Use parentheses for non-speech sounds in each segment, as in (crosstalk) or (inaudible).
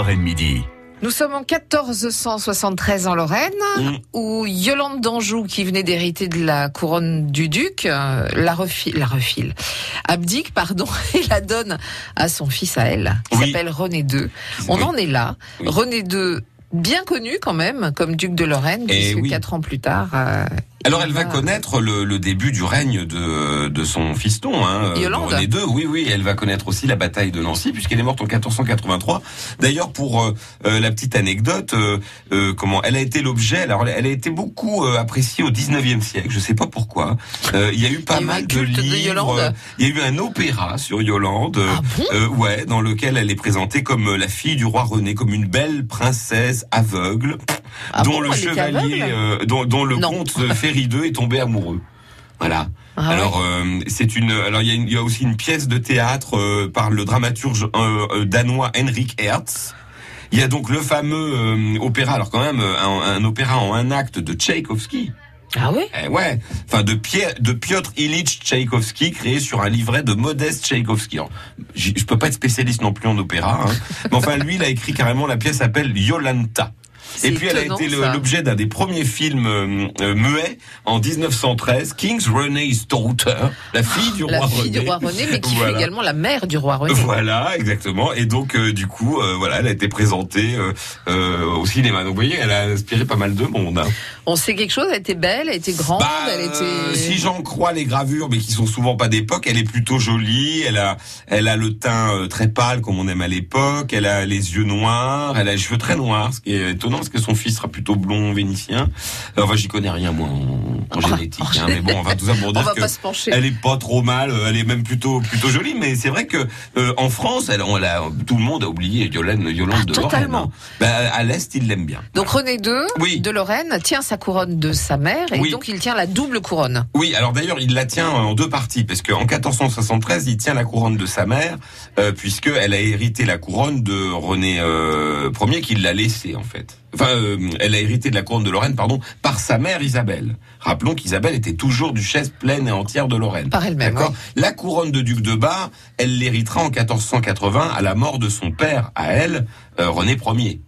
Lorraine Midi. Nous sommes en 1473 en Lorraine, Mm. où Yolande d'Anjou, qui venait d'hériter de la couronne du duc, euh, la refile, la refile, abdique, pardon, (laughs) et la donne à son fils à elle, qui Oui. s'appelle René II. On Oui. en est là. Oui. René II, bien connu quand même, comme duc de Lorraine, Eh puisque quatre ans plus tard. euh, Alors elle va connaître le, le début du règne de, de son fiston, hein, euh, Yolande. de René II. Oui, oui, elle va connaître aussi la bataille de Nancy puisqu'elle est morte en 1483. D'ailleurs, pour euh, euh, la petite anecdote, euh, euh, comment elle a été l'objet. Alors, elle a été beaucoup appréciée au 19e siècle. Je sais pas pourquoi. Euh, Il y a eu pas mal de livres. Il y a eu un opéra sur Yolande. Ah bon? ouais, dans lequel elle est présentée comme la fille du roi René, comme une belle princesse aveugle, Ah dont bon, le chevalier, euh, dont, dont le Non. comte Ferry II est tombé amoureux. Voilà. Ah ouais. alors euh, c'est une. Alors il y, a y aussi une pièce de théâtre euh, par le dramaturge euh, euh, danois Henrik Hertz. Il y a donc le fameux euh, opéra. Alors quand même euh, un, un opéra en un acte de Tchaïkovski. Ah oui Eh ouais, enfin de, Pierre, de Piotr Ilyich Tchaïkovski, créé sur un livret de Modeste Tchaïkovski. Alors, j- Je peux pas être spécialiste non plus en opéra, hein. mais enfin lui, il a écrit carrément la pièce s'appelle Yolanta. Et puis elle a été l'objet d'un des premiers films euh, euh, muets en 1913, King's René's Daughter, la fille du La roi fille René. du roi René, mais qui Voilà. fut également la mère du roi René. Voilà, exactement. Et donc, euh, du coup, euh, voilà, elle a été présentée au cinéma. Donc, vous voyez, elle a inspiré pas mal de monde. hein. On sait quelque chose, elle était belle, elle était grande, Bah, elle était... si j'en crois les gravures, mais qui sont souvent pas d'époque, elle est plutôt jolie. Elle a, elle a le teint très pâle comme on aime à l'époque. Elle a les yeux noirs. Elle a les cheveux très noirs, ce qui est étonnant parce que son fils sera plutôt blond vénitien. Euh, Enfin, j'y connais rien moi en, en Oh, génétique, hein, mais bon, on va tout ça pour (laughs) On dire que elle est pas trop mal. euh, Elle est même plutôt, plutôt jolie. Mais c'est vrai que euh, en France, elle, on l'a- tout le monde a oublié Yolande, Yolande Ah, de totalement. Lorraine. hein. Bah, à l'est, ils l'aiment bien. Donc René II Oui. de Lorraine tient sa couronne de sa mère et Oui. donc il tient la double couronne. Oui, alors d'ailleurs, il la tient en deux parties, parce qu'en 1473, il tient la couronne de sa mère, euh, puisqu'elle a hérité la couronne de René euh, Ier, qui l'a laissée, en fait. Enfin, euh, elle a hérité de la couronne de Lorraine, pardon, par sa mère Isabelle. Rappelons qu'Isabelle était toujours duchesse pleine et entière de Lorraine. Par elle-même, D'accord La couronne de duc de Bar, elle l'héritera en 1480 à la mort de son père, à elle, euh, René Ier.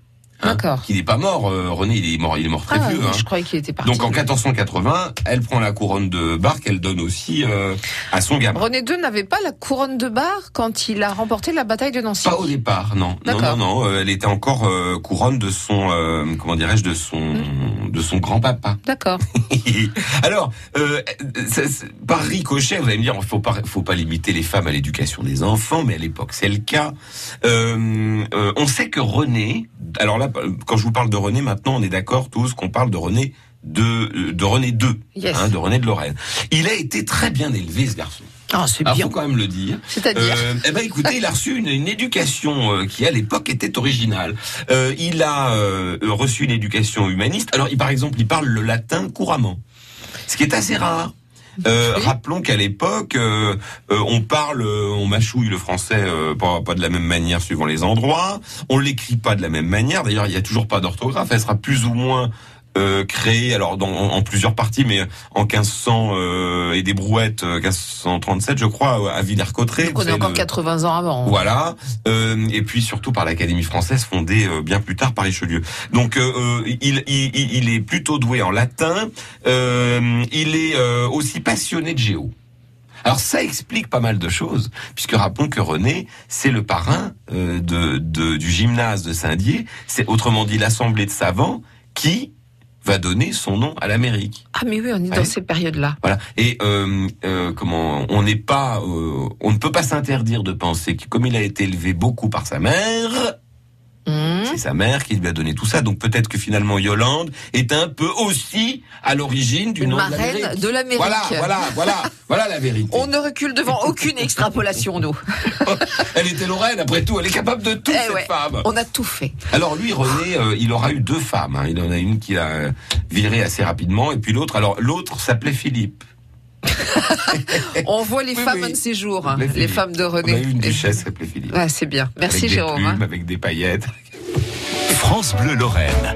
Hein, D'accord. Qui n'est pas mort, euh, René, il est mort, il est mort très Ah, vieux. oui, hein. je croyais qu'il était parti. Donc en 1480, elle prend la couronne de Bar qu'elle donne aussi euh, à son gamin. René II n'avait pas la couronne de Bar quand il a remporté la bataille de Nancy? Pas au départ, non. Non, non, non. euh, elle était encore couronne de son, comment dirais-je, de son, Hmm. de son grand-papa. D'accord. (laughs) Alors, ça- par ricochet, vous allez me dire, faut pas, faut pas limiter les femmes à l'éducation des enfants, mais à l'époque c'est le cas. On sait que René, alors là, quand je vous parle de René, maintenant on est d'accord tous qu'on parle de René de, de René II, Yes. hein, de René de Lorraine. Il a été très bien élevé ce garçon. Ah, c'est Alors bien. faut quand même le dire. C'est-à-dire Euh, eh ben écoutez, il a reçu une, une éducation euh, qui à l'époque était originale. Euh, il a euh, reçu une éducation humaniste. Alors, il, par exemple, il parle le latin couramment, ce qui est assez rare. Euh. Rappelons qu'à l'époque, euh, euh, on parle, euh, on mâchouille le français euh, pas, pas de la même manière suivant les endroits. On l'écrit pas de la même manière. D'ailleurs, il y a toujours pas d'orthographe. Elle sera plus ou moins euh, créée, alors dans, en, en plusieurs parties, mais en 1500 euh, et des brouettes, euh, 1537, je crois, à Villers-Cotterêts. Donc on est encore le- 80 ans avant. voilà, euh, et puis surtout par l'Académie française fondée euh, bien plus tard par Richelieu. Donc euh, euh, il, il, il- il est plutôt doué en latin, euh, il est euh, aussi passionné de géo. Alors ça explique pas mal de choses, puisque rappelons que René, c'est le parrain euh, de, de- du gymnase de Saint-Dié, c'est autrement dit l'assemblée de savants qui va donner son nom à l'Amérique. Ah mais oui, on est dans ces périodes-là. Voilà. Et euh, euh, comment on n'est pas, euh, on ne peut pas s'interdire de penser que comme il a été élevé beaucoup par sa mère. C'est sa mère qui lui a donné tout ça. Donc peut-être que finalement Yolande est un peu aussi à l'origine du nom de marraine de l'Amérique. Voilà, voilà, voilà, voilà la vérité. On ne recule devant aucune extrapolation, nous. (laughs) Elle était Lorraine, après tout, elle est capable de tout Eh cette ouais. femme. On a tout fait. Alors lui, René, euh, il aura eu deux femmes. hein. Il en a une qui a viré assez rapidement, et puis l'autre. Alors l'autre s'appelait Philippe. (laughs) On voit les Oui, femmes oui. de ces jours, hein, les Philippe. femmes de On a eu René. une duchesse s'appelait Philippe. Ah, c'est bien. Merci avec Jérôme. Des hein. avec des paillettes. France Bleu Lorraine.